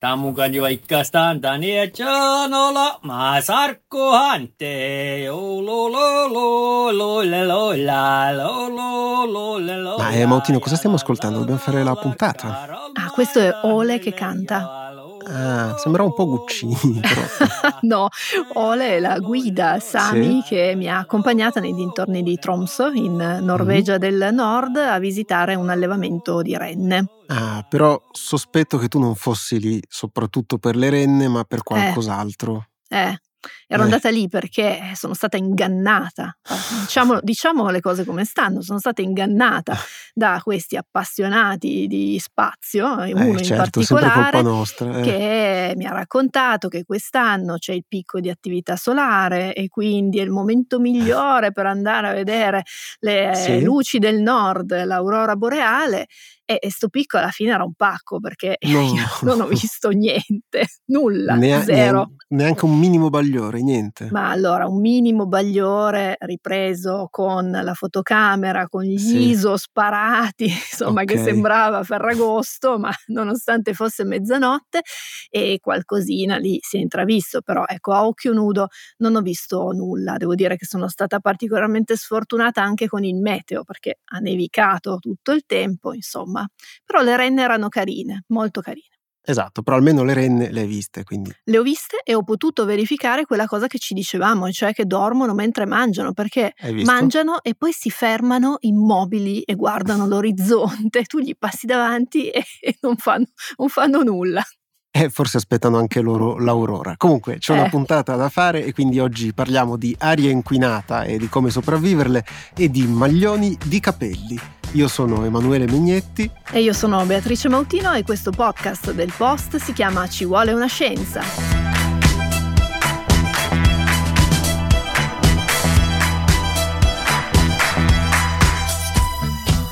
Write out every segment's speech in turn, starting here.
Tamukan vaikka stantani gianola, ma sarco hante, oh lo lo lo lo le lo la lo lo lo le lo. Ma eh, Mautino, cosa stiamo ascoltando? Dobbiamo fare la puntata. Ah, questo è Ole che canta. Ah, sembra un po' Guccini, no, Ole è la guida Sami Sì. che mi ha accompagnata nei dintorni di Tromsø, in Norvegia del Nord, a visitare un allevamento di renne. Ah, però sospetto che tu non fossi lì soprattutto per le renne, ma per qualcos'altro. Eh, ero Eh. andata lì perché sono stata ingannata. Diciamo, diciamo le cose come stanno, sono stata ingannata da questi appassionati di spazio, e uno Eh, in certo, particolare. nostra. eh. che mi ha raccontato che quest'anno c'è il picco di attività solare e quindi è il momento migliore per andare a vedere le Sì. luci del nord, l'aurora boreale. E, e sto picco alla fine era un pacco perché No. io non ho visto niente, nulla, Nea- zero. nean- neanche un minimo bagliore, niente. Ma allora un minimo bagliore ripreso con la fotocamera, con gli Sì. ISO sparati, insomma che Ok. sembrava Ferragosto, ma nonostante fosse mezzanotte e qualcosina lì si è intravisto, però ecco a occhio nudo non ho visto nulla, devo dire che sono stata particolarmente sfortunata anche con il meteo perché ha nevicato tutto il tempo, insomma, però le renne erano carine, molto carine. Esatto, però almeno le renne le hai viste, quindi Le ho viste e ho potuto verificare quella cosa che ci dicevamo, cioè che dormono mentre mangiano, perché mangiano e poi si fermano immobili e guardano l'orizzonte, tu gli passi davanti e, e non, fanno, non fanno nulla. E forse aspettano anche loro l'aurora. Comunque c'è una Eh. puntata da fare e quindi oggi parliamo di aria inquinata e di come sopravviverle e di maglioni di capelli. Io sono Emanuele Mignetti. E io sono Beatrice Mautino e questo podcast del Post si chiama Ci vuole una scienza.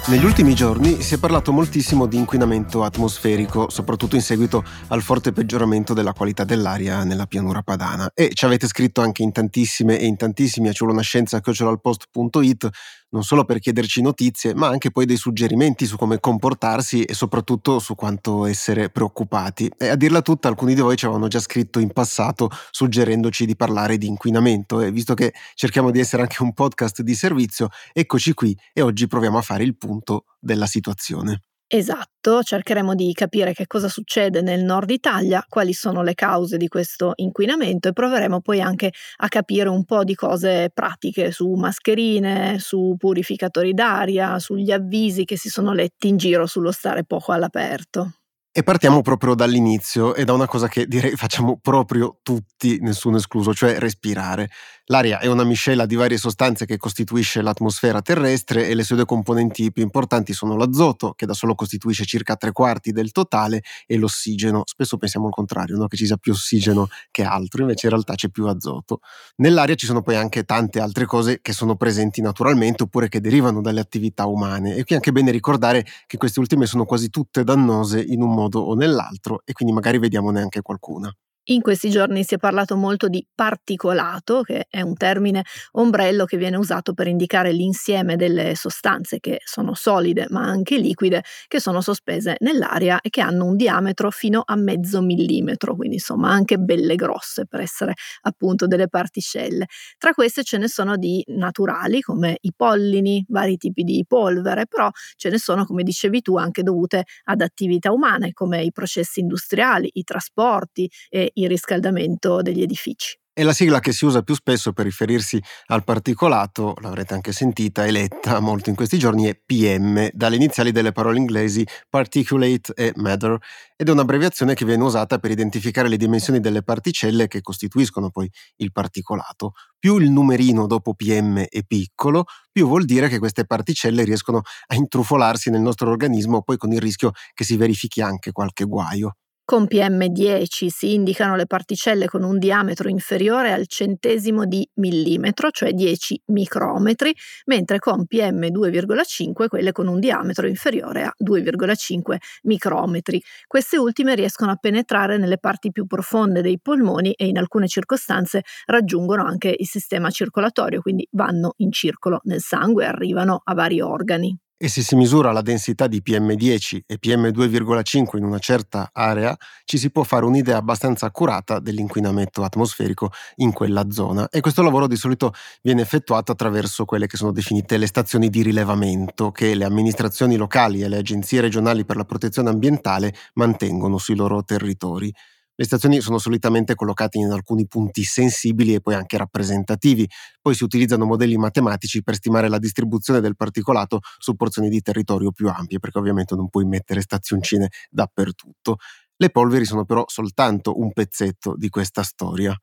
Negli ultimi giorni si è parlato moltissimo di inquinamento atmosferico, soprattutto in seguito al forte peggioramento della qualità dell'aria nella pianura padana. E ci avete scritto anche in tantissime e in tantissimi a ciulonascienza.it non solo per chiederci notizie, ma anche poi dei suggerimenti su come comportarsi e soprattutto su quanto essere preoccupati. E a dirla tutta, alcuni di voi ci avevano già scritto in passato suggerendoci di parlare di inquinamento e visto che cerchiamo di essere anche un podcast di servizio, eccoci qui e oggi proviamo a fare il punto della situazione. Esatto, cercheremo di capire che cosa succede nel nord Italia, quali sono le cause di questo inquinamento e proveremo poi anche a capire un po' di cose pratiche su mascherine, su purificatori d'aria, sugli avvisi che si sono letti in giro sullo stare poco all'aperto. E partiamo proprio dall'inizio e da una cosa che direi facciamo proprio tutti, nessuno escluso, cioè respirare. L'aria è una miscela di varie sostanze che costituisce l'atmosfera terrestre e le sue due componenti più importanti sono l'azoto, che da solo costituisce circa tre quarti del totale, e l'ossigeno. Spesso pensiamo al contrario, no? che ci sia più ossigeno che altro, invece in realtà c'è più azoto. Nell'aria ci sono poi anche tante altre cose che sono presenti naturalmente oppure che derivano dalle attività umane. E qui è anche bene ricordare che queste ultime sono quasi tutte dannose in un modo o nell'altro e quindi magari vediamone anche qualcuna. In questi giorni si è parlato molto di particolato, che è un termine ombrello che viene usato per indicare l'insieme delle sostanze che sono solide ma anche liquide, che sono sospese nell'aria e che hanno un diametro fino a mezzo millimetro, quindi insomma anche belle grosse per essere appunto delle particelle. Tra queste ce ne sono di naturali come i pollini, vari tipi di polvere, però ce ne sono, come dicevi tu, anche dovute ad attività umane come i processi industriali, i trasporti e il riscaldamento degli edifici. E la sigla che si usa più spesso per riferirsi al particolato, l'avrete anche sentita e letta molto in questi giorni, è PM, dalle iniziali delle parole inglesi particulate e matter, ed è un'abbreviazione che viene usata per identificare le dimensioni delle particelle che costituiscono poi il particolato. Più il numerino dopo PM è piccolo, più vuol dire che queste particelle riescono a intrufolarsi nel nostro organismo, poi con il rischio che si verifichi anche qualche guaio. Con PM10 si indicano le particelle con un diametro inferiore al centesimo di millimetro, cioè 10 micrometri, mentre con PM2,5 quelle con un diametro inferiore a 2,5 micrometri. Queste ultime riescono a penetrare nelle parti più profonde dei polmoni e in alcune circostanze raggiungono anche il sistema circolatorio, quindi vanno in circolo nel sangue e arrivano a vari organi. E se si misura la densità di PM10 e PM2,5 in una certa area, ci si può fare un'idea abbastanza accurata dell'inquinamento atmosferico in quella zona e questo lavoro di solito viene effettuato attraverso quelle che sono definite le stazioni di rilevamento che le amministrazioni locali e le agenzie regionali per la protezione ambientale mantengono sui loro territori. Le stazioni sono solitamente collocate in alcuni punti sensibili e poi anche rappresentativi. Poi si utilizzano modelli matematici per stimare la distribuzione del particolato su porzioni di territorio più ampie, perché ovviamente non puoi mettere stazioncine dappertutto. Le polveri sono però soltanto un pezzetto di questa storia.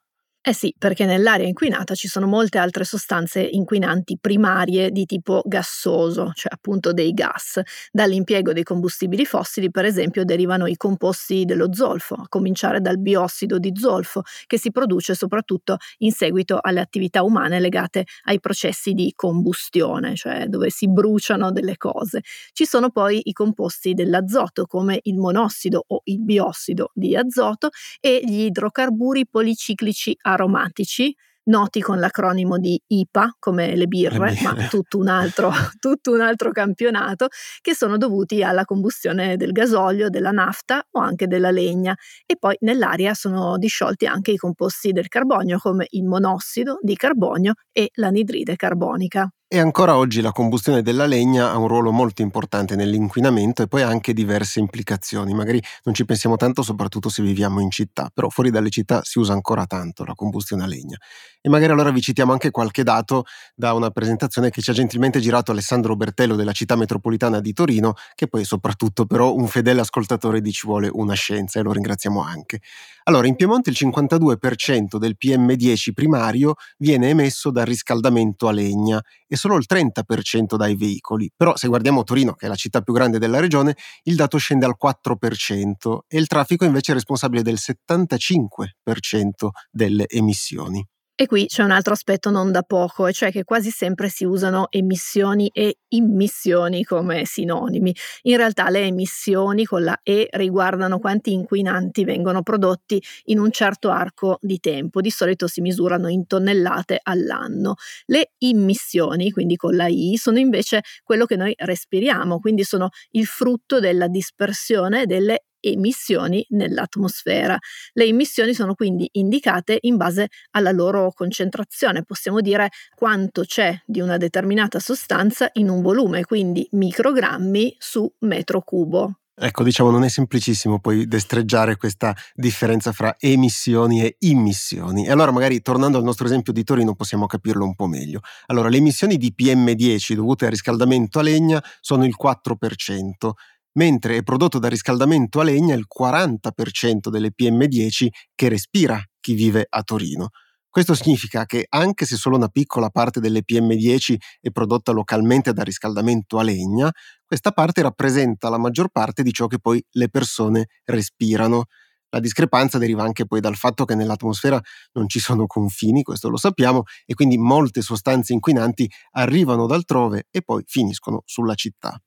Eh sì, perché nell'aria inquinata ci sono molte altre sostanze inquinanti primarie di tipo gassoso, cioè appunto dei gas. Dall'impiego dei combustibili fossili, per esempio, derivano i composti dello zolfo, a cominciare dal biossido di zolfo, che si produce soprattutto in seguito alle attività umane legate ai processi di combustione, cioè dove si bruciano delle cose. Ci sono poi i composti dell'azoto, come il monossido o il biossido di azoto, e gli idrocarburi policiclici aromatici, noti con l'acronimo di IPA, come le birre, ma tutto un, altro, tutto un altro campionato, che sono dovuti alla combustione del gasolio, della nafta o anche della legna. E poi nell'aria sono disciolti anche i composti del carbonio, come il monossido di carbonio e l'anidride carbonica. E ancora oggi la combustione della legna ha un ruolo molto importante nell'inquinamento e poi ha anche diverse implicazioni. Magari non ci pensiamo tanto, soprattutto se viviamo in città, però fuori dalle città si usa ancora tanto la combustione a legna. E magari allora vi citiamo anche qualche dato da una presentazione che ci ha gentilmente girato Alessandro Bertello della città metropolitana di Torino, che poi è soprattutto però un fedele ascoltatore di Ci vuole una scienza e lo ringraziamo anche. Allora, in Piemonte il 52% del PM10 primario viene emesso dal riscaldamento a legna e solo il 30% dai veicoli. Però se guardiamo Torino, che è la città più grande della regione, il dato scende al 4% e il traffico invece è responsabile del 75% delle emissioni. E qui c'è un altro aspetto non da poco, e cioè che quasi sempre si usano emissioni e immissioni come sinonimi. In realtà le emissioni con la E riguardano quanti inquinanti vengono prodotti in un certo arco di tempo, di solito si misurano in tonnellate all'anno. Le immissioni, quindi con la I, sono invece quello che noi respiriamo, quindi sono il frutto della dispersione delle emissioni nell'atmosfera. Le emissioni sono quindi indicate in base alla loro concentrazione, possiamo dire quanto c'è di una determinata sostanza in un volume, quindi microgrammi su metro cubo. Ecco, diciamo, non è semplicissimo poi destreggiare questa differenza fra emissioni e immissioni. E allora magari tornando al nostro esempio di Torino possiamo capirlo un po' meglio. Allora, le emissioni di PM10 dovute al riscaldamento a legna sono il 4%, mentre è prodotto da riscaldamento a legna il 40% delle PM10 che respira chi vive a Torino. Questo significa che anche se solo una piccola parte delle PM10 è prodotta localmente da riscaldamento a legna, questa parte rappresenta la maggior parte di ciò che poi le persone respirano. La discrepanza deriva anche poi dal fatto che nell'atmosfera non ci sono confini, questo lo sappiamo, e quindi molte sostanze inquinanti arrivano da altrove e poi finiscono sulla città.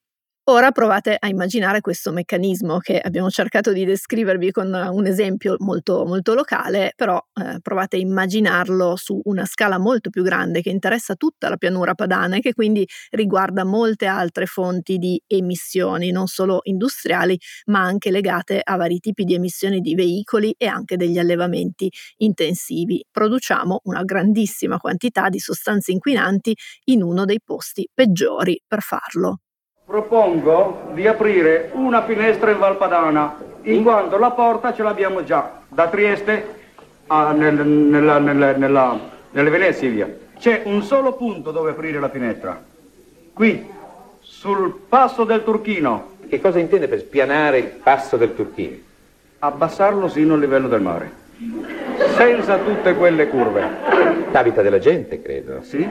Ora provate a immaginare questo meccanismo che abbiamo cercato di descrivervi con un esempio molto, molto locale, però eh, provate a immaginarlo su una scala molto più grande che interessa tutta la pianura padana e che quindi riguarda molte altre fonti di emissioni, non solo industriali, ma anche legate a vari tipi di emissioni di veicoli e anche degli allevamenti intensivi. Produciamo una grandissima quantità di sostanze inquinanti in uno dei posti peggiori per farlo. Propongo di aprire una finestra in Valpadana, in quanto la porta ce l'abbiamo già da Trieste a, nel, nella, nella, nella, nelle Venezie via. C'è un solo punto dove aprire la finestra, qui, sul passo del Turchino. Che cosa intende per spianare il passo del Turchino? Abbassarlo sino al livello del mare, senza tutte quelle curve. Abita della gente, credo. Sì,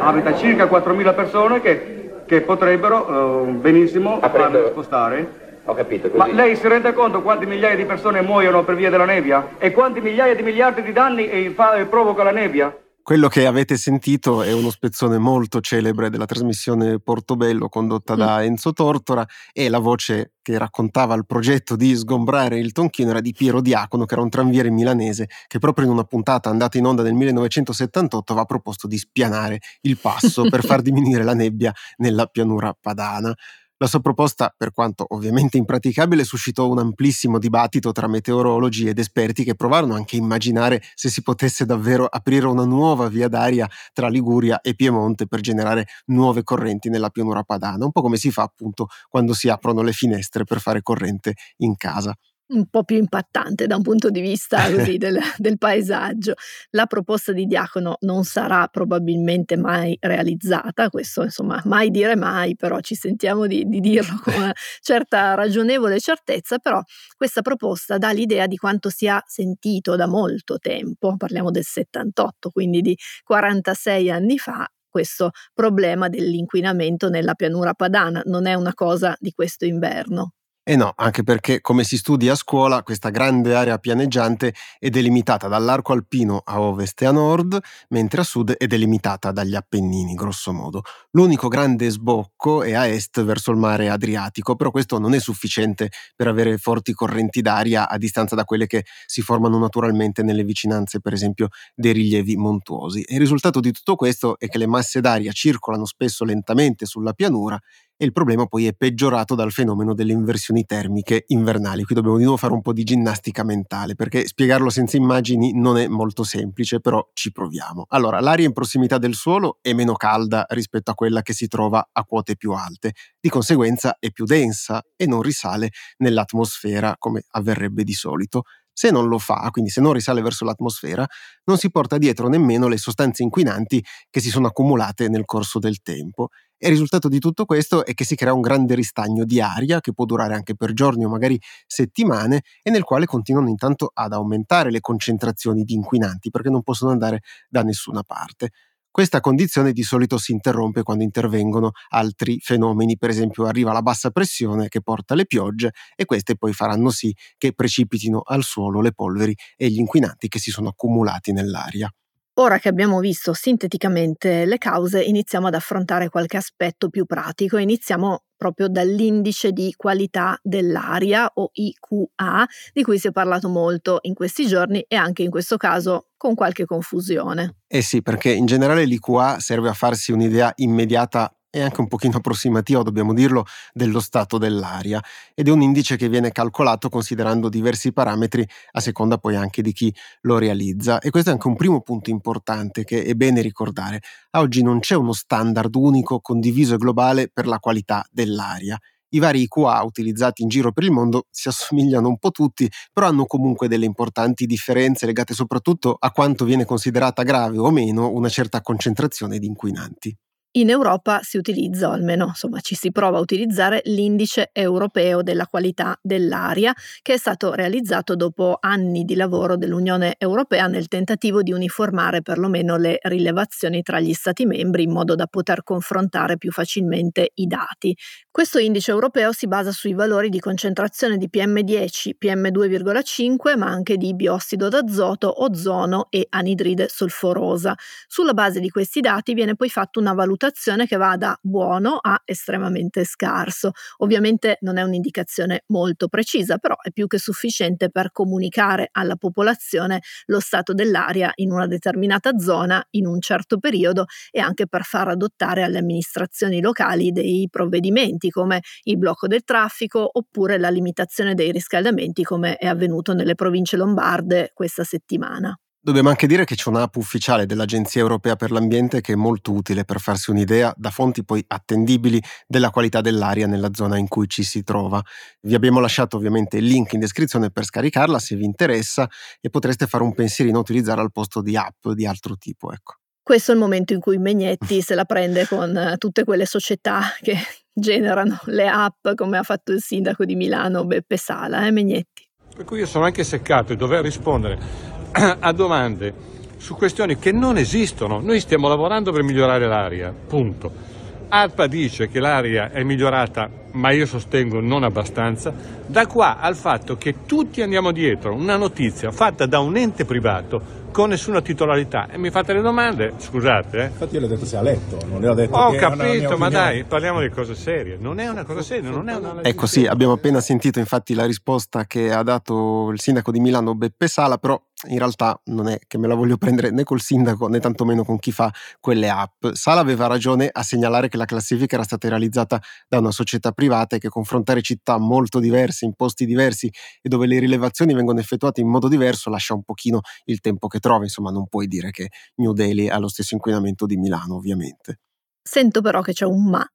abita circa 4.000 persone che che potrebbero uh, benissimo Aprendo... farle spostare. Ho capito. Così. Ma lei si rende conto quante migliaia di persone muoiono per via della nebbia? E quanti migliaia di miliardi di danni fa, provoca la nebbia? Quello che avete sentito è uno spezzone molto celebre della trasmissione Portobello condotta da mm. Enzo Tortora e la voce che raccontava il progetto di sgombrare il Tonchino era di Piero Diacono, che era un tranviere milanese che proprio in una puntata andata in onda nel 1978 aveva proposto di spianare il passo per far diminuire la nebbia nella pianura padana. La sua proposta, per quanto ovviamente impraticabile, suscitò un amplissimo dibattito tra meteorologi ed esperti che provarono anche a immaginare se si potesse davvero aprire una nuova via d'aria tra Liguria e Piemonte per generare nuove correnti nella pianura padana, un po' come si fa appunto quando si aprono le finestre per fare corrente in casa un po' più impattante da un punto di vista così, del, del, paesaggio. La proposta di Diacono non sarà probabilmente mai realizzata, questo insomma mai dire mai, però ci sentiamo di, di dirlo con una certa ragionevole certezza, però questa proposta dà l'idea di quanto sia sentito da molto tempo, parliamo del 78, quindi di 46 anni fa, questo problema dell'inquinamento nella pianura padana, non è una cosa di questo inverno. E no, anche perché, come si studia a scuola, questa grande area pianeggiante è delimitata dall'arco alpino a ovest e a nord, mentre a sud è delimitata dagli Appennini, grosso modo. L'unico grande sbocco è a est verso il mare Adriatico, però questo non è sufficiente per avere forti correnti d'aria a distanza da quelle che si formano naturalmente nelle vicinanze, per esempio, dei rilievi montuosi. E il risultato di tutto questo è che le masse d'aria circolano spesso lentamente sulla pianura e il problema poi è peggiorato dal fenomeno delle inversioni termiche invernali. Qui dobbiamo di nuovo fare un po' di ginnastica mentale perché spiegarlo senza immagini non è molto semplice, però ci proviamo. Allora, l'aria in prossimità del suolo è meno calda rispetto a quella che si trova a quote più alte, di conseguenza è più densa e non risale nell'atmosfera come avverrebbe di solito. Se non lo fa, quindi se non risale verso l'atmosfera, non si porta dietro nemmeno le sostanze inquinanti che si sono accumulate nel corso del tempo. E il risultato di tutto questo è che si crea un grande ristagno di aria che può durare anche per giorni o magari settimane e nel quale continuano intanto ad aumentare le concentrazioni di inquinanti perché non possono andare da nessuna parte. Questa condizione di solito si interrompe quando intervengono altri fenomeni, per esempio arriva la bassa pressione che porta le piogge e queste poi faranno sì che precipitino al suolo le polveri e gli inquinanti che si sono accumulati nell'aria. Ora che abbiamo visto sinteticamente le cause, iniziamo ad affrontare qualche aspetto più pratico. Iniziamo proprio dall'indice di qualità dell'aria o IQA, di cui si è parlato molto in questi giorni e anche in questo caso con qualche confusione. Eh sì, perché in generale l'IQA serve a farsi un'idea immediata e anche un pochino approssimativa, dobbiamo dirlo, dello stato dell'aria ed è un indice che viene calcolato considerando diversi parametri a seconda poi anche di chi lo realizza e questo è anche un primo punto importante che è bene ricordare. A oggi non c'è uno standard unico, condiviso e globale per la qualità dell'aria. I vari IQA utilizzati in giro per il mondo si assomigliano un po' tutti, però hanno comunque delle importanti differenze legate soprattutto a quanto viene considerata grave o meno una certa concentrazione di inquinanti. In Europa si utilizza, o almeno insomma, ci si prova a utilizzare, l'indice europeo della qualità dell'aria, che è stato realizzato dopo anni di lavoro dell'Unione Europea nel tentativo di uniformare perlomeno le rilevazioni tra gli Stati membri in modo da poter confrontare più facilmente i dati. Questo indice europeo si basa sui valori di concentrazione di PM10, PM2,5, ma anche di biossido d'azoto, ozono e anidride solforosa. Sulla base di questi dati viene poi fatta una valutazione valutazione che va da buono a estremamente scarso. Ovviamente non è un'indicazione molto precisa, però è più che sufficiente per comunicare alla popolazione lo stato dell'aria in una determinata zona in un certo periodo e anche per far adottare alle amministrazioni locali dei provvedimenti come il blocco del traffico oppure la limitazione dei riscaldamenti come è avvenuto nelle province lombarde questa settimana. Dobbiamo anche dire che c'è un'app ufficiale dell'Agenzia Europea per l'Ambiente che è molto utile per farsi un'idea da fonti poi attendibili della qualità dell'aria nella zona in cui ci si trova. Vi abbiamo lasciato ovviamente il link in descrizione per scaricarla se vi interessa e potreste fare un pensierino a utilizzare al posto di app di altro tipo. Ecco. Questo è il momento in cui Megnetti se la prende con eh, tutte quelle società che generano le app come ha fatto il sindaco di Milano Beppe Sala, eh Megnetti? Per cui io sono anche seccato di dover rispondere a domande su questioni che non esistono. Noi stiamo lavorando per migliorare l'aria, punto. ARPA dice che l'aria è migliorata ma io sostengo non abbastanza, da qua al fatto che tutti andiamo dietro una notizia fatta da un ente privato con nessuna titolarità e mi fate le domande, scusate. Eh? Infatti io le ho detto se ha letto, non le ho detto Ho che capito, ma dai, parliamo di cose serie. Non è una cosa seria, non è una Ecco sì, abbiamo appena sentito infatti la risposta che ha dato il sindaco di Milano Beppe Sala, però in realtà non è che me la voglio prendere né col sindaco né tantomeno con chi fa quelle app. Sala aveva ragione a segnalare che la classifica era stata realizzata da una società privata e che confrontare città molto diverse, in posti diversi e dove le rilevazioni vengono effettuate in modo diverso lascia un pochino il tempo che trova, insomma non puoi dire che New Delhi ha lo stesso inquinamento di Milano ovviamente. Sento però che c'è un ma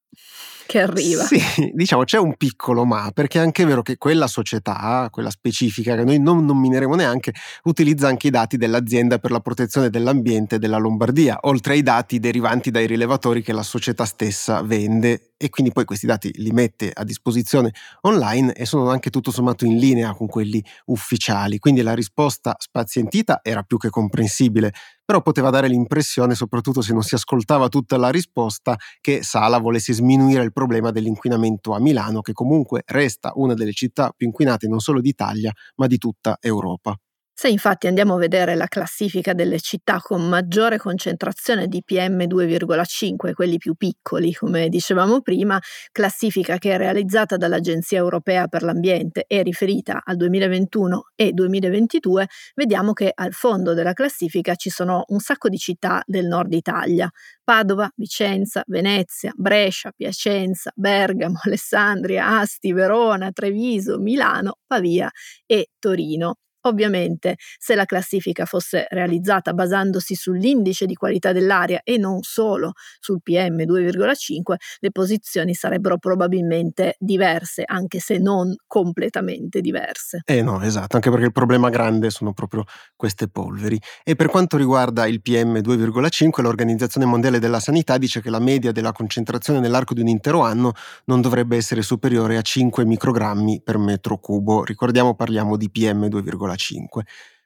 che arriva. Sì, diciamo c'è un piccolo ma, perché è anche vero che quella società, quella specifica, che noi non nomineremo neanche, utilizza anche i dati dell'azienda per la protezione dell'ambiente della Lombardia, oltre ai dati derivanti dai rilevatori che la società stessa vende e quindi poi questi dati li mette a disposizione online e sono anche tutto sommato in linea con quelli ufficiali. Quindi la risposta spazientita era più che comprensibile, però poteva dare l'impressione, soprattutto se non si ascoltava tutta la risposta, che Sala volesse sminuire il problema dell'inquinamento a Milano, che comunque resta una delle città più inquinate non solo d'Italia, ma di tutta Europa. Se infatti andiamo a vedere la classifica delle città con maggiore concentrazione di PM2,5, quelli più piccoli, come dicevamo prima, classifica che è realizzata dall'Agenzia Europea per l'Ambiente e riferita al 2021 e 2022, vediamo che al fondo della classifica ci sono un sacco di città del nord Italia, Padova, Vicenza, Venezia, Brescia, Piacenza, Bergamo, Alessandria, Asti, Verona, Treviso, Milano, Pavia e Torino. Ovviamente, se la classifica fosse realizzata basandosi sull'indice di qualità dell'aria e non solo sul PM2,5, le posizioni sarebbero probabilmente diverse, anche se non completamente diverse. Eh no, esatto, anche perché il problema grande sono proprio queste polveri. E per quanto riguarda il PM2,5, l'Organizzazione Mondiale della Sanità dice che la media della concentrazione nell'arco di un intero anno non dovrebbe essere superiore a 5 microgrammi per metro cubo. Ricordiamo, parliamo di PM2,5.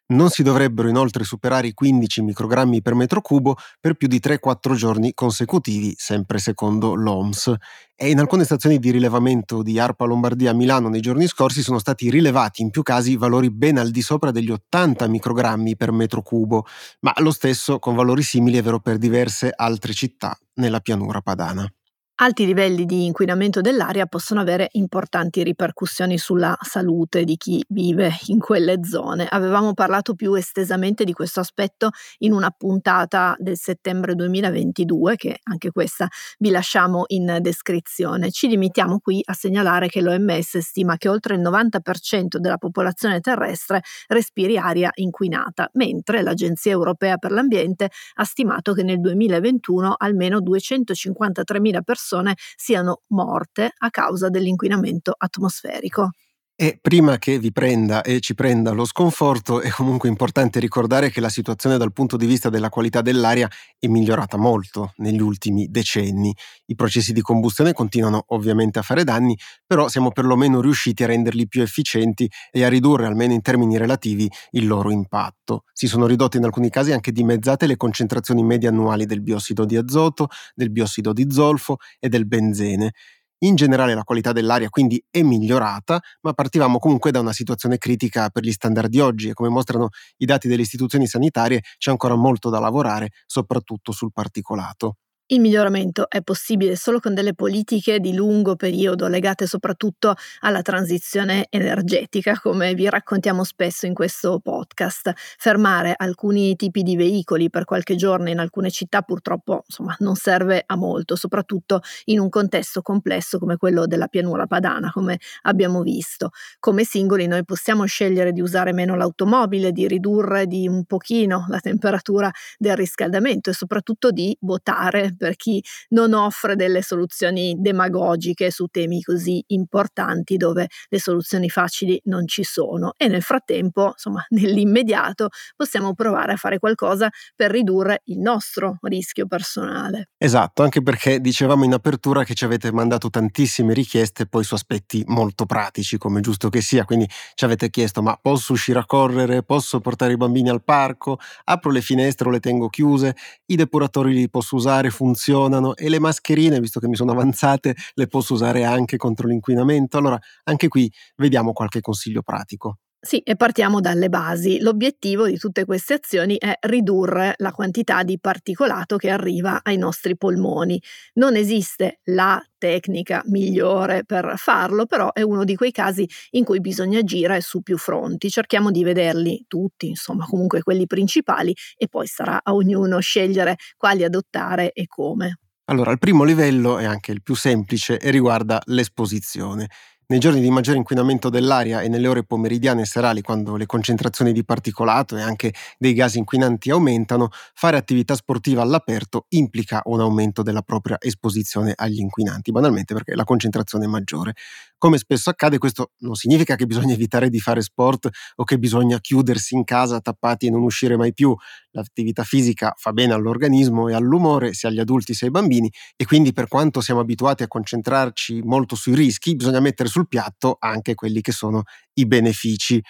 Non si dovrebbero inoltre superare i 15 microgrammi per metro cubo per più di 3-4 giorni consecutivi, sempre secondo l'OMS. E in alcune stazioni di rilevamento di ARPA Lombardia a Milano nei giorni scorsi sono stati rilevati in più casi valori ben al di sopra degli 80 microgrammi per metro cubo, ma lo stesso con valori simili è vero per diverse altre città nella pianura padana. Alti livelli di inquinamento dell'aria possono avere importanti ripercussioni sulla salute di chi vive in quelle zone. Avevamo parlato più estesamente di questo aspetto in una puntata del settembre 2022, che anche questa vi lasciamo in descrizione. Ci limitiamo qui a segnalare che l'OMS stima che oltre il 90% della popolazione terrestre respiri aria inquinata, mentre l'Agenzia Europea per l'Ambiente ha stimato che nel 2021 almeno 253.000 persone persone siano morte a causa dell'inquinamento atmosferico. E prima che vi prenda e ci prenda lo sconforto, è comunque importante ricordare che la situazione dal punto di vista della qualità dell'aria è migliorata molto negli ultimi decenni. I processi di combustione continuano ovviamente a fare danni, però siamo perlomeno riusciti a renderli più efficienti e a ridurre, almeno in termini relativi, il loro impatto. Si sono ridotte in alcuni casi anche dimezzate le concentrazioni medie annuali del biossido di azoto, del biossido di zolfo e del benzene. In generale la qualità dell'aria quindi è migliorata, ma partivamo comunque da una situazione critica per gli standard di oggi e come mostrano i dati delle istituzioni sanitarie c'è ancora molto da lavorare, soprattutto sul particolato. Il miglioramento è possibile solo con delle politiche di lungo periodo legate soprattutto alla transizione energetica, come vi raccontiamo spesso in questo podcast. Fermare alcuni tipi di veicoli per qualche giorno in alcune città purtroppo insomma, non serve a molto, soprattutto in un contesto complesso come quello della pianura padana, come abbiamo visto. Come singoli noi possiamo scegliere di usare meno l'automobile, di ridurre di un pochino la temperatura del riscaldamento e soprattutto di votare per chi non offre delle soluzioni demagogiche su temi così importanti dove le soluzioni facili non ci sono. E nel frattempo, insomma, nell'immediato possiamo provare a fare qualcosa per ridurre il nostro rischio personale. Esatto, anche perché dicevamo in apertura che ci avete mandato tantissime richieste poi su aspetti molto pratici, come giusto che sia, quindi ci avete chiesto ma posso uscire a correre, posso portare i bambini al parco, apro le finestre o le tengo chiuse, i depuratori li posso usare, funzionano funzionano e le mascherine, visto che mi sono avanzate, le posso usare anche contro l'inquinamento. Allora, anche qui vediamo qualche consiglio pratico. Sì, e partiamo dalle basi. L'obiettivo di tutte queste azioni è ridurre la quantità di particolato che arriva ai nostri polmoni. Non esiste la tecnica migliore per farlo, però è uno di quei casi in cui bisogna agire su più fronti. Cerchiamo di vederli tutti, insomma, comunque quelli principali e poi sarà a ognuno scegliere quali adottare e come. Allora, il primo livello è anche il più semplice e riguarda l'esposizione. Nei giorni di maggiore inquinamento dell'aria e nelle ore pomeridiane e serali, quando le concentrazioni di particolato e anche dei gas inquinanti aumentano, fare attività sportiva all'aperto implica un aumento della propria esposizione agli inquinanti, banalmente perché la concentrazione è maggiore. Come spesso accade, questo non significa che bisogna evitare di fare sport o che bisogna chiudersi in casa tappati e non uscire mai più. L'attività fisica fa bene all'organismo e all'umore, sia agli adulti sia ai bambini, e quindi per quanto siamo abituati a concentrarci molto sui rischi, bisogna mettere sul piatto anche quelli che sono i benefici.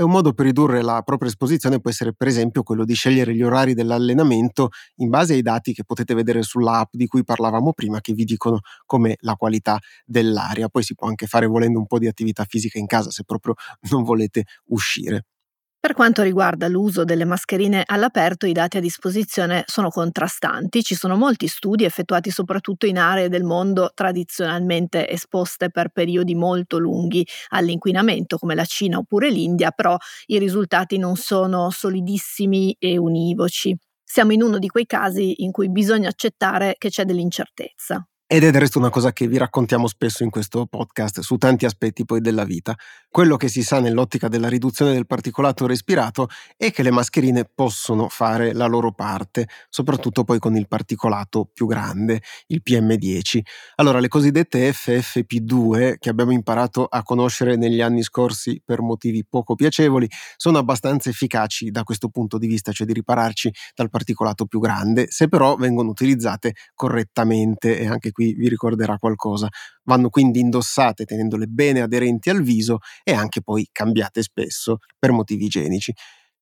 E un modo per ridurre la propria esposizione può essere per esempio quello di scegliere gli orari dell'allenamento in base ai dati che potete vedere sull'app di cui parlavamo prima che vi dicono com'è la qualità dell'aria. Poi si può anche fare volendo un po' di attività fisica in casa se proprio non volete uscire. Per quanto riguarda l'uso delle mascherine all'aperto, i dati a disposizione sono contrastanti. Ci sono molti studi effettuati soprattutto in aree del mondo tradizionalmente esposte per periodi molto lunghi all'inquinamento, come la Cina oppure l'India, però i risultati non sono solidissimi e univoci. Siamo in uno di quei casi in cui bisogna accettare che c'è dell'incertezza. Ed è del resto una cosa che vi raccontiamo spesso in questo podcast su tanti aspetti poi della vita. Quello che si sa nell'ottica della riduzione del particolato respirato è che le mascherine possono fare la loro parte, soprattutto poi con il particolato più grande, il PM10. Allora, le cosiddette FFP2 che abbiamo imparato a conoscere negli anni scorsi per motivi poco piacevoli, sono abbastanza efficaci da questo punto di vista, cioè di ripararci dal particolato più grande, se però vengono utilizzate correttamente e anche qui qui vi ricorderà qualcosa. Vanno quindi indossate tenendole bene aderenti al viso e anche poi cambiate spesso per motivi igienici.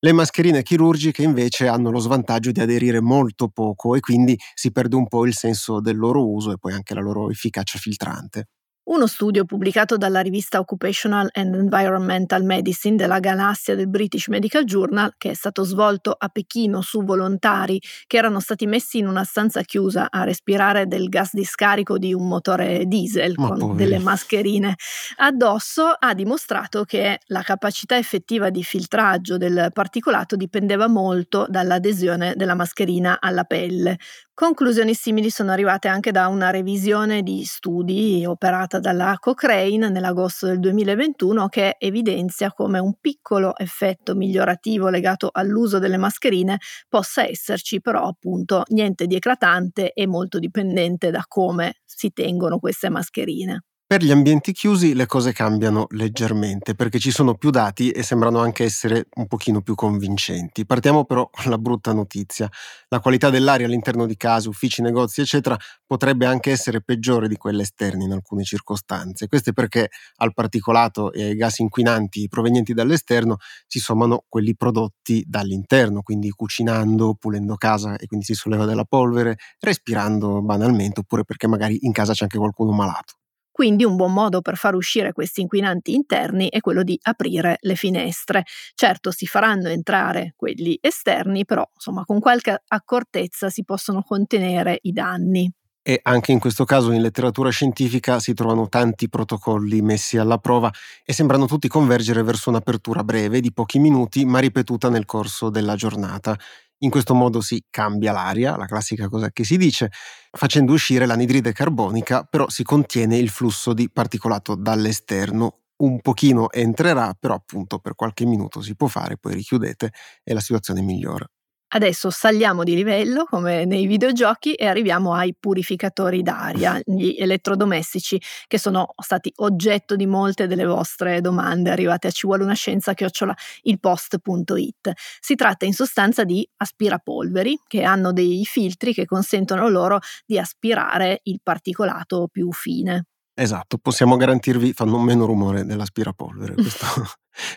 Le mascherine chirurgiche invece hanno lo svantaggio di aderire molto poco e quindi si perde un po' il senso del loro uso e poi anche la loro efficacia filtrante. Uno studio pubblicato dalla rivista Occupational and Environmental Medicine della galassia del British Medical Journal, che è stato svolto a Pechino su volontari che erano stati messi in una stanza chiusa a respirare del gas di scarico di un motore diesel Ma con poveri. delle mascherine addosso, ha dimostrato che la capacità effettiva di filtraggio del particolato dipendeva molto dall'adesione della mascherina alla pelle. Conclusioni simili sono arrivate anche da una revisione di studi operata dalla Cochrane nell'agosto del 2021 che evidenzia come un piccolo effetto migliorativo legato all'uso delle mascherine possa esserci, però appunto niente di eclatante e molto dipendente da come si tengono queste mascherine. Per gli ambienti chiusi le cose cambiano leggermente perché ci sono più dati e sembrano anche essere un pochino più convincenti. Partiamo però con la brutta notizia. La qualità dell'aria all'interno di case, uffici, negozi, eccetera, potrebbe anche essere peggiore di quella esterna in alcune circostanze. Questo è perché al particolato e ai gas inquinanti provenienti dall'esterno si sommano quelli prodotti dall'interno, quindi cucinando, pulendo casa e quindi si solleva della polvere, respirando banalmente oppure perché magari in casa c'è anche qualcuno malato. Quindi un buon modo per far uscire questi inquinanti interni è quello di aprire le finestre. Certo si faranno entrare quelli esterni, però insomma con qualche accortezza si possono contenere i danni. E anche in questo caso in letteratura scientifica si trovano tanti protocolli messi alla prova e sembrano tutti convergere verso un'apertura breve di pochi minuti ma ripetuta nel corso della giornata. In questo modo si cambia l'aria, la classica cosa che si dice, facendo uscire l'anidride carbonica, però si contiene il flusso di particolato dall'esterno. Un pochino entrerà, però appunto per qualche minuto si può fare, poi richiudete e la situazione migliora. Adesso saliamo di livello come nei videogiochi e arriviamo ai purificatori d'aria, gli elettrodomestici che sono stati oggetto di molte delle vostre domande arrivate a ci vuole una scienza chiocciola ilpost.it. Si tratta in sostanza di aspirapolveri che hanno dei filtri che consentono loro di aspirare il particolato più fine. Esatto, possiamo garantirvi fanno meno rumore dell'aspirapolvere, questo,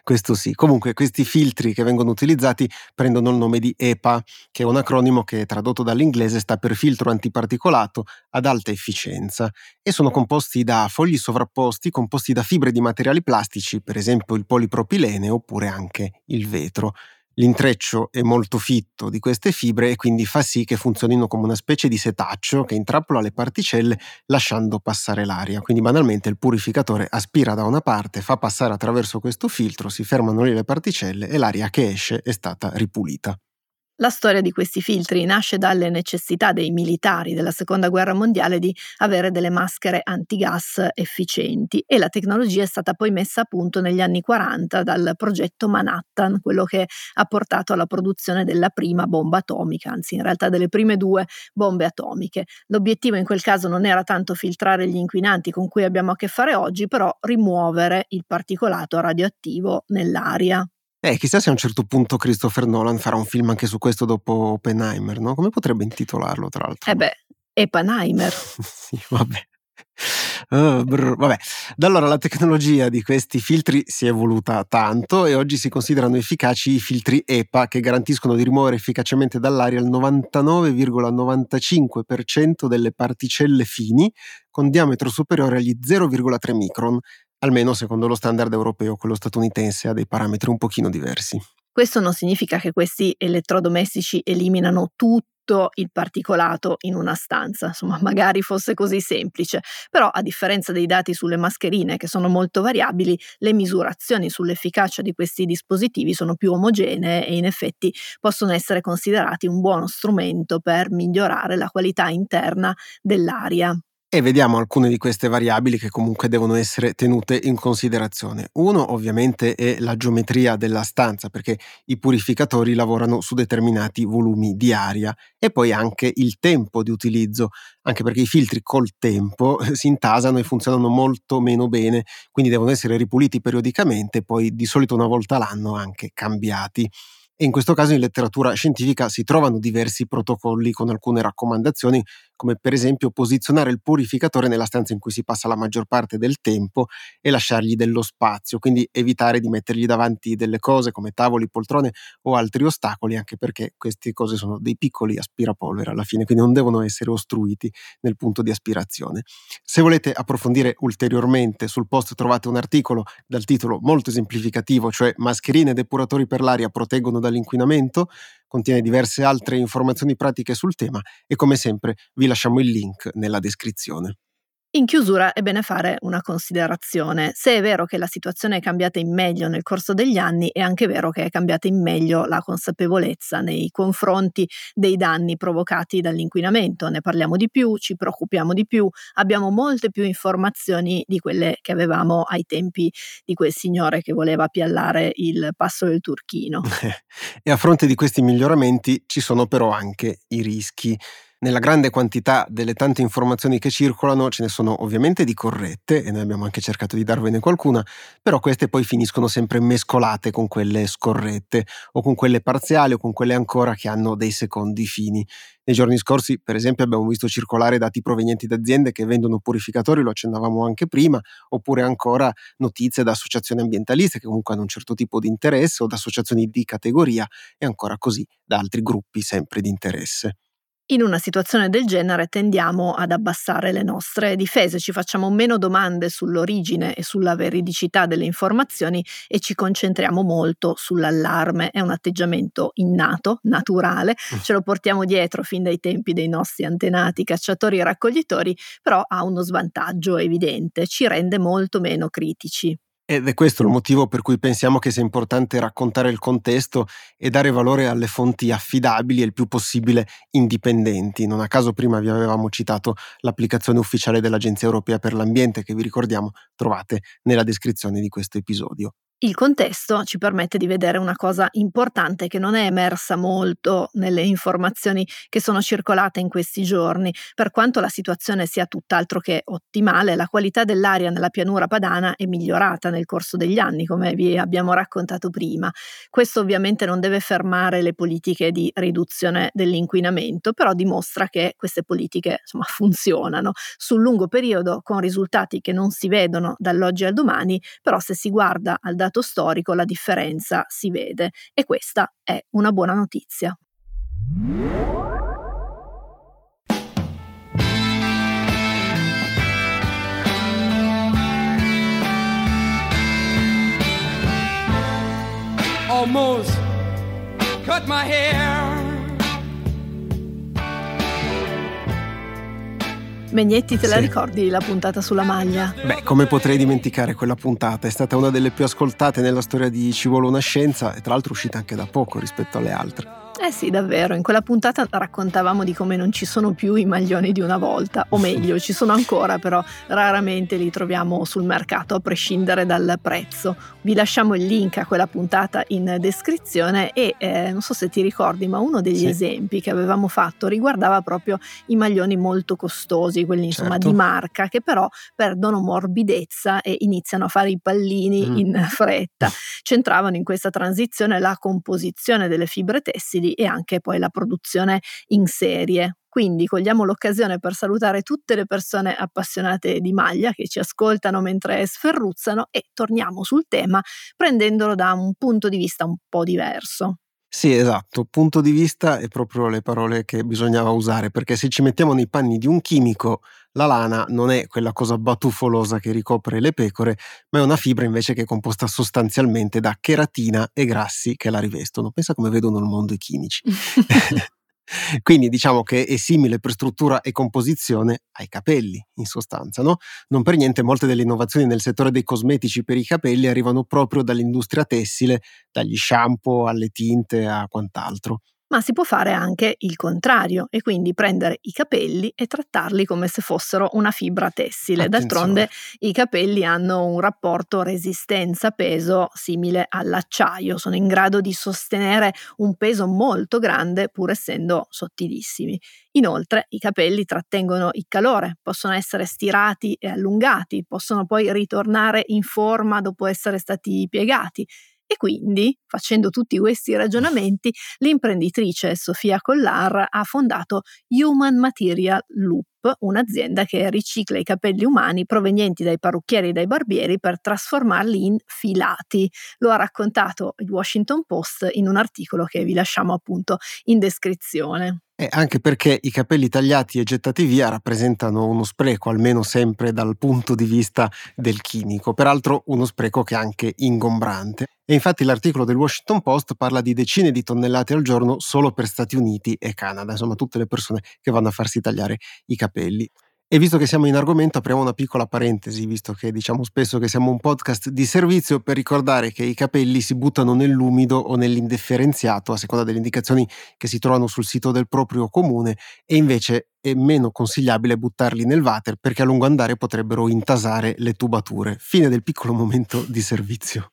questo sì. Comunque questi filtri che vengono utilizzati prendono il nome di EPA, che è un acronimo che tradotto dall'inglese sta per filtro antiparticolato ad alta efficienza e sono composti da fogli sovrapposti composti da fibre di materiali plastici, per esempio il polipropilene oppure anche il vetro. L'intreccio è molto fitto di queste fibre e quindi fa sì che funzionino come una specie di setaccio che intrappola le particelle lasciando passare l'aria. Quindi banalmente il purificatore aspira da una parte, fa passare attraverso questo filtro, si fermano lì le particelle e l'aria che esce è stata ripulita. La storia di questi filtri nasce dalle necessità dei militari della Seconda Guerra Mondiale di avere delle maschere antigas efficienti e la tecnologia è stata poi messa a punto negli anni 40 dal progetto Manhattan, quello che ha portato alla produzione della prima bomba atomica, anzi in realtà delle prime due bombe atomiche. L'obiettivo in quel caso non era tanto filtrare gli inquinanti con cui abbiamo a che fare oggi, però rimuovere il particolato radioattivo nell'aria. Eh, chissà se a un certo punto Christopher Nolan farà un film anche su questo dopo Oppenheimer, no? Come potrebbe intitolarlo, tra l'altro? Eh beh, Oppenheimer. sì, vabbè. Uh, brr, vabbè, da allora la tecnologia di questi filtri si è evoluta tanto e oggi si considerano efficaci i filtri EPA che garantiscono di rimuovere efficacemente dall'aria il 99,95% delle particelle fini con diametro superiore agli 0,3 micron, almeno secondo lo standard europeo, quello statunitense ha dei parametri un pochino diversi. Questo non significa che questi elettrodomestici eliminano tutto il particolato in una stanza, insomma magari fosse così semplice, però a differenza dei dati sulle mascherine che sono molto variabili, le misurazioni sull'efficacia di questi dispositivi sono più omogenee e in effetti possono essere considerati un buono strumento per migliorare la qualità interna dell'aria. E vediamo alcune di queste variabili che comunque devono essere tenute in considerazione. Uno ovviamente è la geometria della stanza perché i purificatori lavorano su determinati volumi di aria e poi anche il tempo di utilizzo, anche perché i filtri col tempo si intasano e funzionano molto meno bene, quindi devono essere ripuliti periodicamente e poi di solito una volta l'anno anche cambiati in questo caso in letteratura scientifica si trovano diversi protocolli con alcune raccomandazioni, come per esempio posizionare il purificatore nella stanza in cui si passa la maggior parte del tempo e lasciargli dello spazio, quindi evitare di mettergli davanti delle cose come tavoli, poltrone o altri ostacoli, anche perché queste cose sono dei piccoli aspirapolvere alla fine, quindi non devono essere ostruiti nel punto di aspirazione. Se volete approfondire ulteriormente sul post trovate un articolo dal titolo molto esemplificativo, cioè mascherine e depuratori per l'aria proteggono da dall'inquinamento, contiene diverse altre informazioni pratiche sul tema e come sempre vi lasciamo il link nella descrizione. In chiusura è bene fare una considerazione. Se è vero che la situazione è cambiata in meglio nel corso degli anni, è anche vero che è cambiata in meglio la consapevolezza nei confronti dei danni provocati dall'inquinamento. Ne parliamo di più, ci preoccupiamo di più, abbiamo molte più informazioni di quelle che avevamo ai tempi di quel signore che voleva piallare il passo del Turchino. e a fronte di questi miglioramenti ci sono però anche i rischi. Nella grande quantità delle tante informazioni che circolano ce ne sono ovviamente di corrette, e noi abbiamo anche cercato di darvene qualcuna, però queste poi finiscono sempre mescolate con quelle scorrette, o con quelle parziali, o con quelle ancora che hanno dei secondi fini. Nei giorni scorsi, per esempio, abbiamo visto circolare dati provenienti da aziende che vendono purificatori, lo accennavamo anche prima, oppure ancora notizie da associazioni ambientaliste che comunque hanno un certo tipo di interesse, o da associazioni di categoria, e ancora così da altri gruppi sempre di interesse. In una situazione del genere tendiamo ad abbassare le nostre difese, ci facciamo meno domande sull'origine e sulla veridicità delle informazioni e ci concentriamo molto sull'allarme. È un atteggiamento innato, naturale, mm. ce lo portiamo dietro fin dai tempi dei nostri antenati cacciatori e raccoglitori, però ha uno svantaggio evidente, ci rende molto meno critici. Ed è questo il motivo per cui pensiamo che sia importante raccontare il contesto e dare valore alle fonti affidabili e il più possibile indipendenti. Non a caso prima vi avevamo citato l'applicazione ufficiale dell'Agenzia Europea per l'Ambiente che vi ricordiamo trovate nella descrizione di questo episodio. Il contesto ci permette di vedere una cosa importante che non è emersa molto nelle informazioni che sono circolate in questi giorni. Per quanto la situazione sia tutt'altro che ottimale, la qualità dell'aria nella pianura padana è migliorata nel corso degli anni, come vi abbiamo raccontato prima. Questo ovviamente non deve fermare le politiche di riduzione dell'inquinamento, però dimostra che queste politiche insomma, funzionano sul lungo periodo con risultati che non si vedono dall'oggi al domani, però se si guarda al dato dato storico la differenza si vede e questa è una buona notizia. Almost cut my hair Megnetti, te la Sì. ricordi la puntata sulla maglia? Beh, come potrei dimenticare quella puntata? È stata una delle più ascoltate nella storia di Ci vuole una scienza e tra l'altro uscita anche da poco rispetto alle altre. Eh sì, davvero, in quella puntata raccontavamo di come non ci sono più i maglioni di una volta, o meglio, ci sono ancora, però raramente li troviamo sul mercato a prescindere dal prezzo. Vi lasciamo il link a quella puntata in descrizione e eh, non so se ti ricordi, ma uno degli Sì. esempi che avevamo fatto riguardava proprio i maglioni molto costosi, quelli insomma Certo. di marca, che però perdono morbidezza e iniziano a fare i pallini Mm. in fretta. C'entravano in questa transizione la composizione delle fibre tessili e anche poi la produzione in serie. Quindi cogliamo l'occasione per salutare tutte le persone appassionate di maglia che ci ascoltano mentre sferruzzano e torniamo sul tema prendendolo da un punto di vista un po' diverso. Sì, esatto, punto di vista è proprio le parole che bisognava usare, perché se ci mettiamo nei panni di un chimico, la lana non è quella cosa batuffolosa che ricopre le pecore, ma è una fibra invece che è composta sostanzialmente da cheratina e grassi che la rivestono. Pensa come vedono il mondo i chimici. Quindi diciamo che è simile per struttura e composizione ai capelli, in sostanza, no? Non per niente molte delle innovazioni nel settore dei cosmetici per i capelli arrivano proprio dall'industria tessile, dagli shampoo alle tinte a quant'altro. Ma si può fare anche il contrario e quindi prendere i capelli e trattarli come se fossero una fibra tessile. Attenzione. D'altronde i capelli hanno un rapporto resistenza-peso simile all'acciaio, sono in grado di sostenere un peso molto grande pur essendo sottilissimi. Inoltre i capelli trattengono il calore, possono essere stirati e allungati, possono poi ritornare in forma dopo essere stati piegati. E quindi, facendo tutti questi ragionamenti, l'imprenditrice Sofia Collar ha fondato Human Material Loop, un'azienda che ricicla i capelli umani provenienti dai parrucchieri e dai barbieri per trasformarli in filati. Lo ha raccontato il Washington Post in un articolo che vi lasciamo appunto in descrizione. E anche perché i capelli tagliati e gettati via rappresentano uno spreco, almeno sempre dal punto di vista del chimico, peraltro uno spreco che è anche ingombrante. E infatti l'articolo del Washington Post parla di decine di tonnellate al giorno solo per Stati Uniti e Canada, insomma tutte le persone che vanno a farsi tagliare i capelli. E visto che siamo in argomento, apriamo una piccola parentesi, visto che diciamo spesso che siamo un podcast di servizio, per ricordare che i capelli si buttano nell'umido o nell'indifferenziato, a seconda delle indicazioni che si trovano sul sito del proprio comune, e invece è meno consigliabile buttarli nel water perché a lungo andare potrebbero intasare le tubature. Fine del piccolo momento di servizio.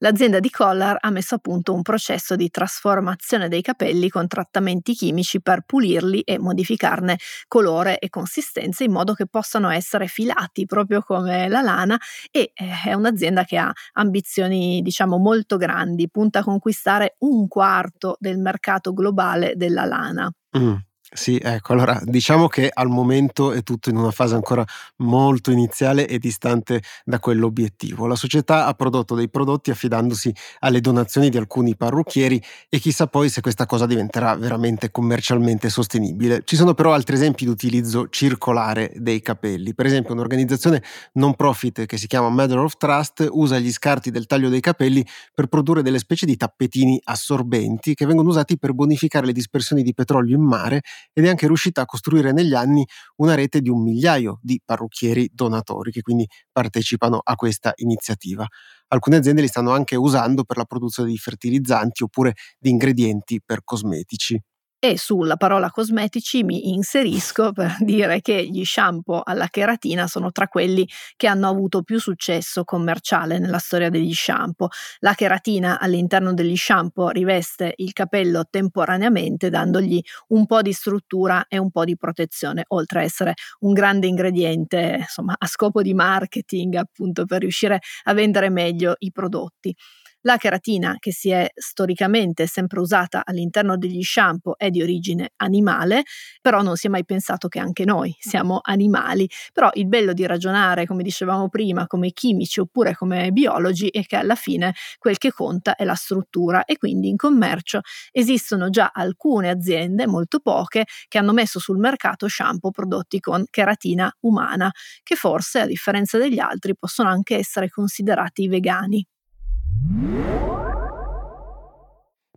L'azienda di Collar ha messo a punto un processo di trasformazione dei capelli con trattamenti chimici per pulirli e modificarne colore e consistenza in modo che possano essere filati proprio come la lana e eh, è un'azienda che ha ambizioni diciamo molto grandi, punta a conquistare un quarto del mercato globale della lana. Mm. Sì, ecco, allora diciamo che al momento è tutto in una fase ancora molto iniziale e distante da quell'obiettivo. La società ha prodotto dei prodotti affidandosi alle donazioni di alcuni parrucchieri e chissà poi se questa cosa diventerà veramente commercialmente sostenibile. Ci sono però altri esempi di utilizzo circolare dei capelli. Per esempio un'organizzazione non profit che si chiama Matter of Trust usa gli scarti del taglio dei capelli per produrre delle specie di tappetini assorbenti che vengono usati per bonificare le dispersioni di petrolio in mare ed è anche riuscita a costruire negli anni una rete di un migliaio di parrucchieri donatori che quindi partecipano a questa iniziativa. Alcune aziende li stanno anche usando per la produzione di fertilizzanti oppure di ingredienti per cosmetici. E sulla parola cosmetici mi inserisco per dire che gli shampoo alla cheratina sono tra quelli che hanno avuto più successo commerciale nella storia degli shampoo. La cheratina all'interno degli shampoo riveste il capello temporaneamente dandogli un po' di struttura e un po' di protezione, oltre a essere un grande ingrediente insomma, a scopo di marketing appunto per riuscire a vendere meglio i prodotti. La cheratina, che si è storicamente sempre usata all'interno degli shampoo, è di origine animale, però non si è mai pensato che anche noi siamo animali. Però il bello di ragionare, come dicevamo prima, come chimici oppure come biologi, è che alla fine quel che conta è la struttura e quindi in commercio esistono già alcune aziende, molto poche, che hanno messo sul mercato shampoo prodotti con cheratina umana, che forse, a differenza degli altri, possono anche essere considerati vegani.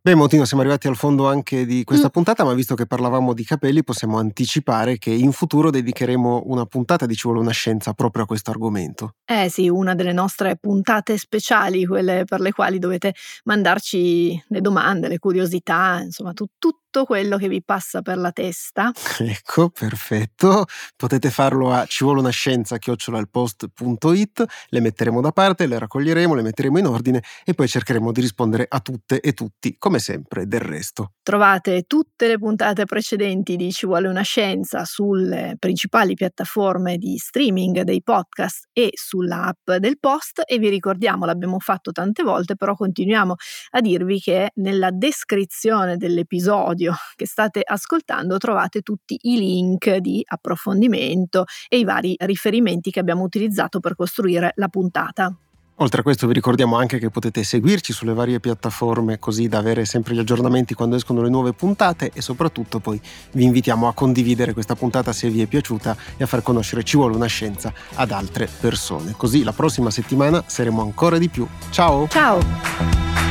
Beh, Motino, siamo arrivati al fondo anche di questa Mm. puntata, ma visto che parlavamo di capelli, possiamo anticipare che in futuro dedicheremo una puntata di Ci vuole una scienza proprio a questo argomento. Eh sì, una delle nostre puntate speciali, quelle per le quali dovete mandarci le domande, le curiosità, insomma tu- tutto quello che vi passa per la testa. Ecco, perfetto. Potete farlo a ci vuole una scienza chiocciolalpost.it, le metteremo da parte, le raccoglieremo, le metteremo in ordine e poi cercheremo di rispondere a tutte e tutti, come sempre, del resto. Trovate tutte le puntate precedenti di Ci vuole una scienza sulle principali piattaforme di streaming dei podcast e sulla app del post e vi ricordiamo, l'abbiamo fatto tante volte, però continuiamo a dirvi che nella descrizione dell'episodio che state ascoltando trovate tutti i link di approfondimento e i vari riferimenti che abbiamo utilizzato per costruire la puntata. Oltre a questo vi ricordiamo anche che potete seguirci sulle varie piattaforme così da avere sempre gli aggiornamenti quando escono le nuove puntate e soprattutto poi vi invitiamo a condividere questa puntata se vi è piaciuta e a far conoscere Ci vuole una scienza ad altre persone. Così la prossima settimana saremo ancora di più. Ciao! Ciao!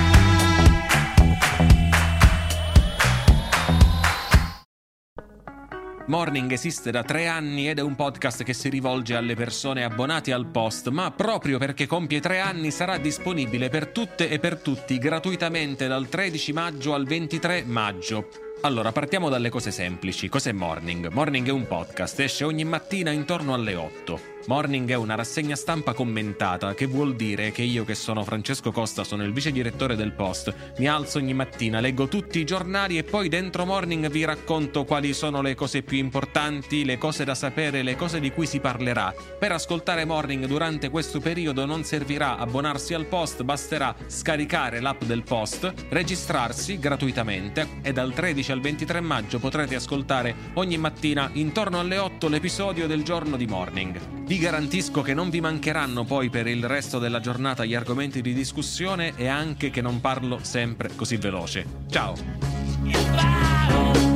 Morning esiste da tre anni ed è un podcast che si rivolge alle persone abbonate al post, ma proprio perché compie tre anni sarà disponibile per tutte e per tutti gratuitamente dal 13 maggio al 23 maggio. Allora, partiamo dalle cose semplici. Cos'è Morning? Morning è un podcast, esce ogni mattina intorno alle 8. Morning è una rassegna stampa commentata, che vuol dire che io che sono Francesco Costa, sono il vice direttore del Post, mi alzo ogni mattina, leggo tutti i giornali e poi dentro Morning vi racconto quali sono le cose più importanti, le cose da sapere, le cose di cui si parlerà. Per ascoltare Morning durante questo periodo non servirà abbonarsi al Post, basterà scaricare l'app del Post, registrarsi gratuitamente e dal 13 al 23 maggio potrete ascoltare ogni mattina intorno alle 8 l'episodio del giorno di Morning. Vi garantisco che non vi mancheranno poi per il resto della giornata gli argomenti di discussione e anche che non parlo sempre così veloce. Ciao!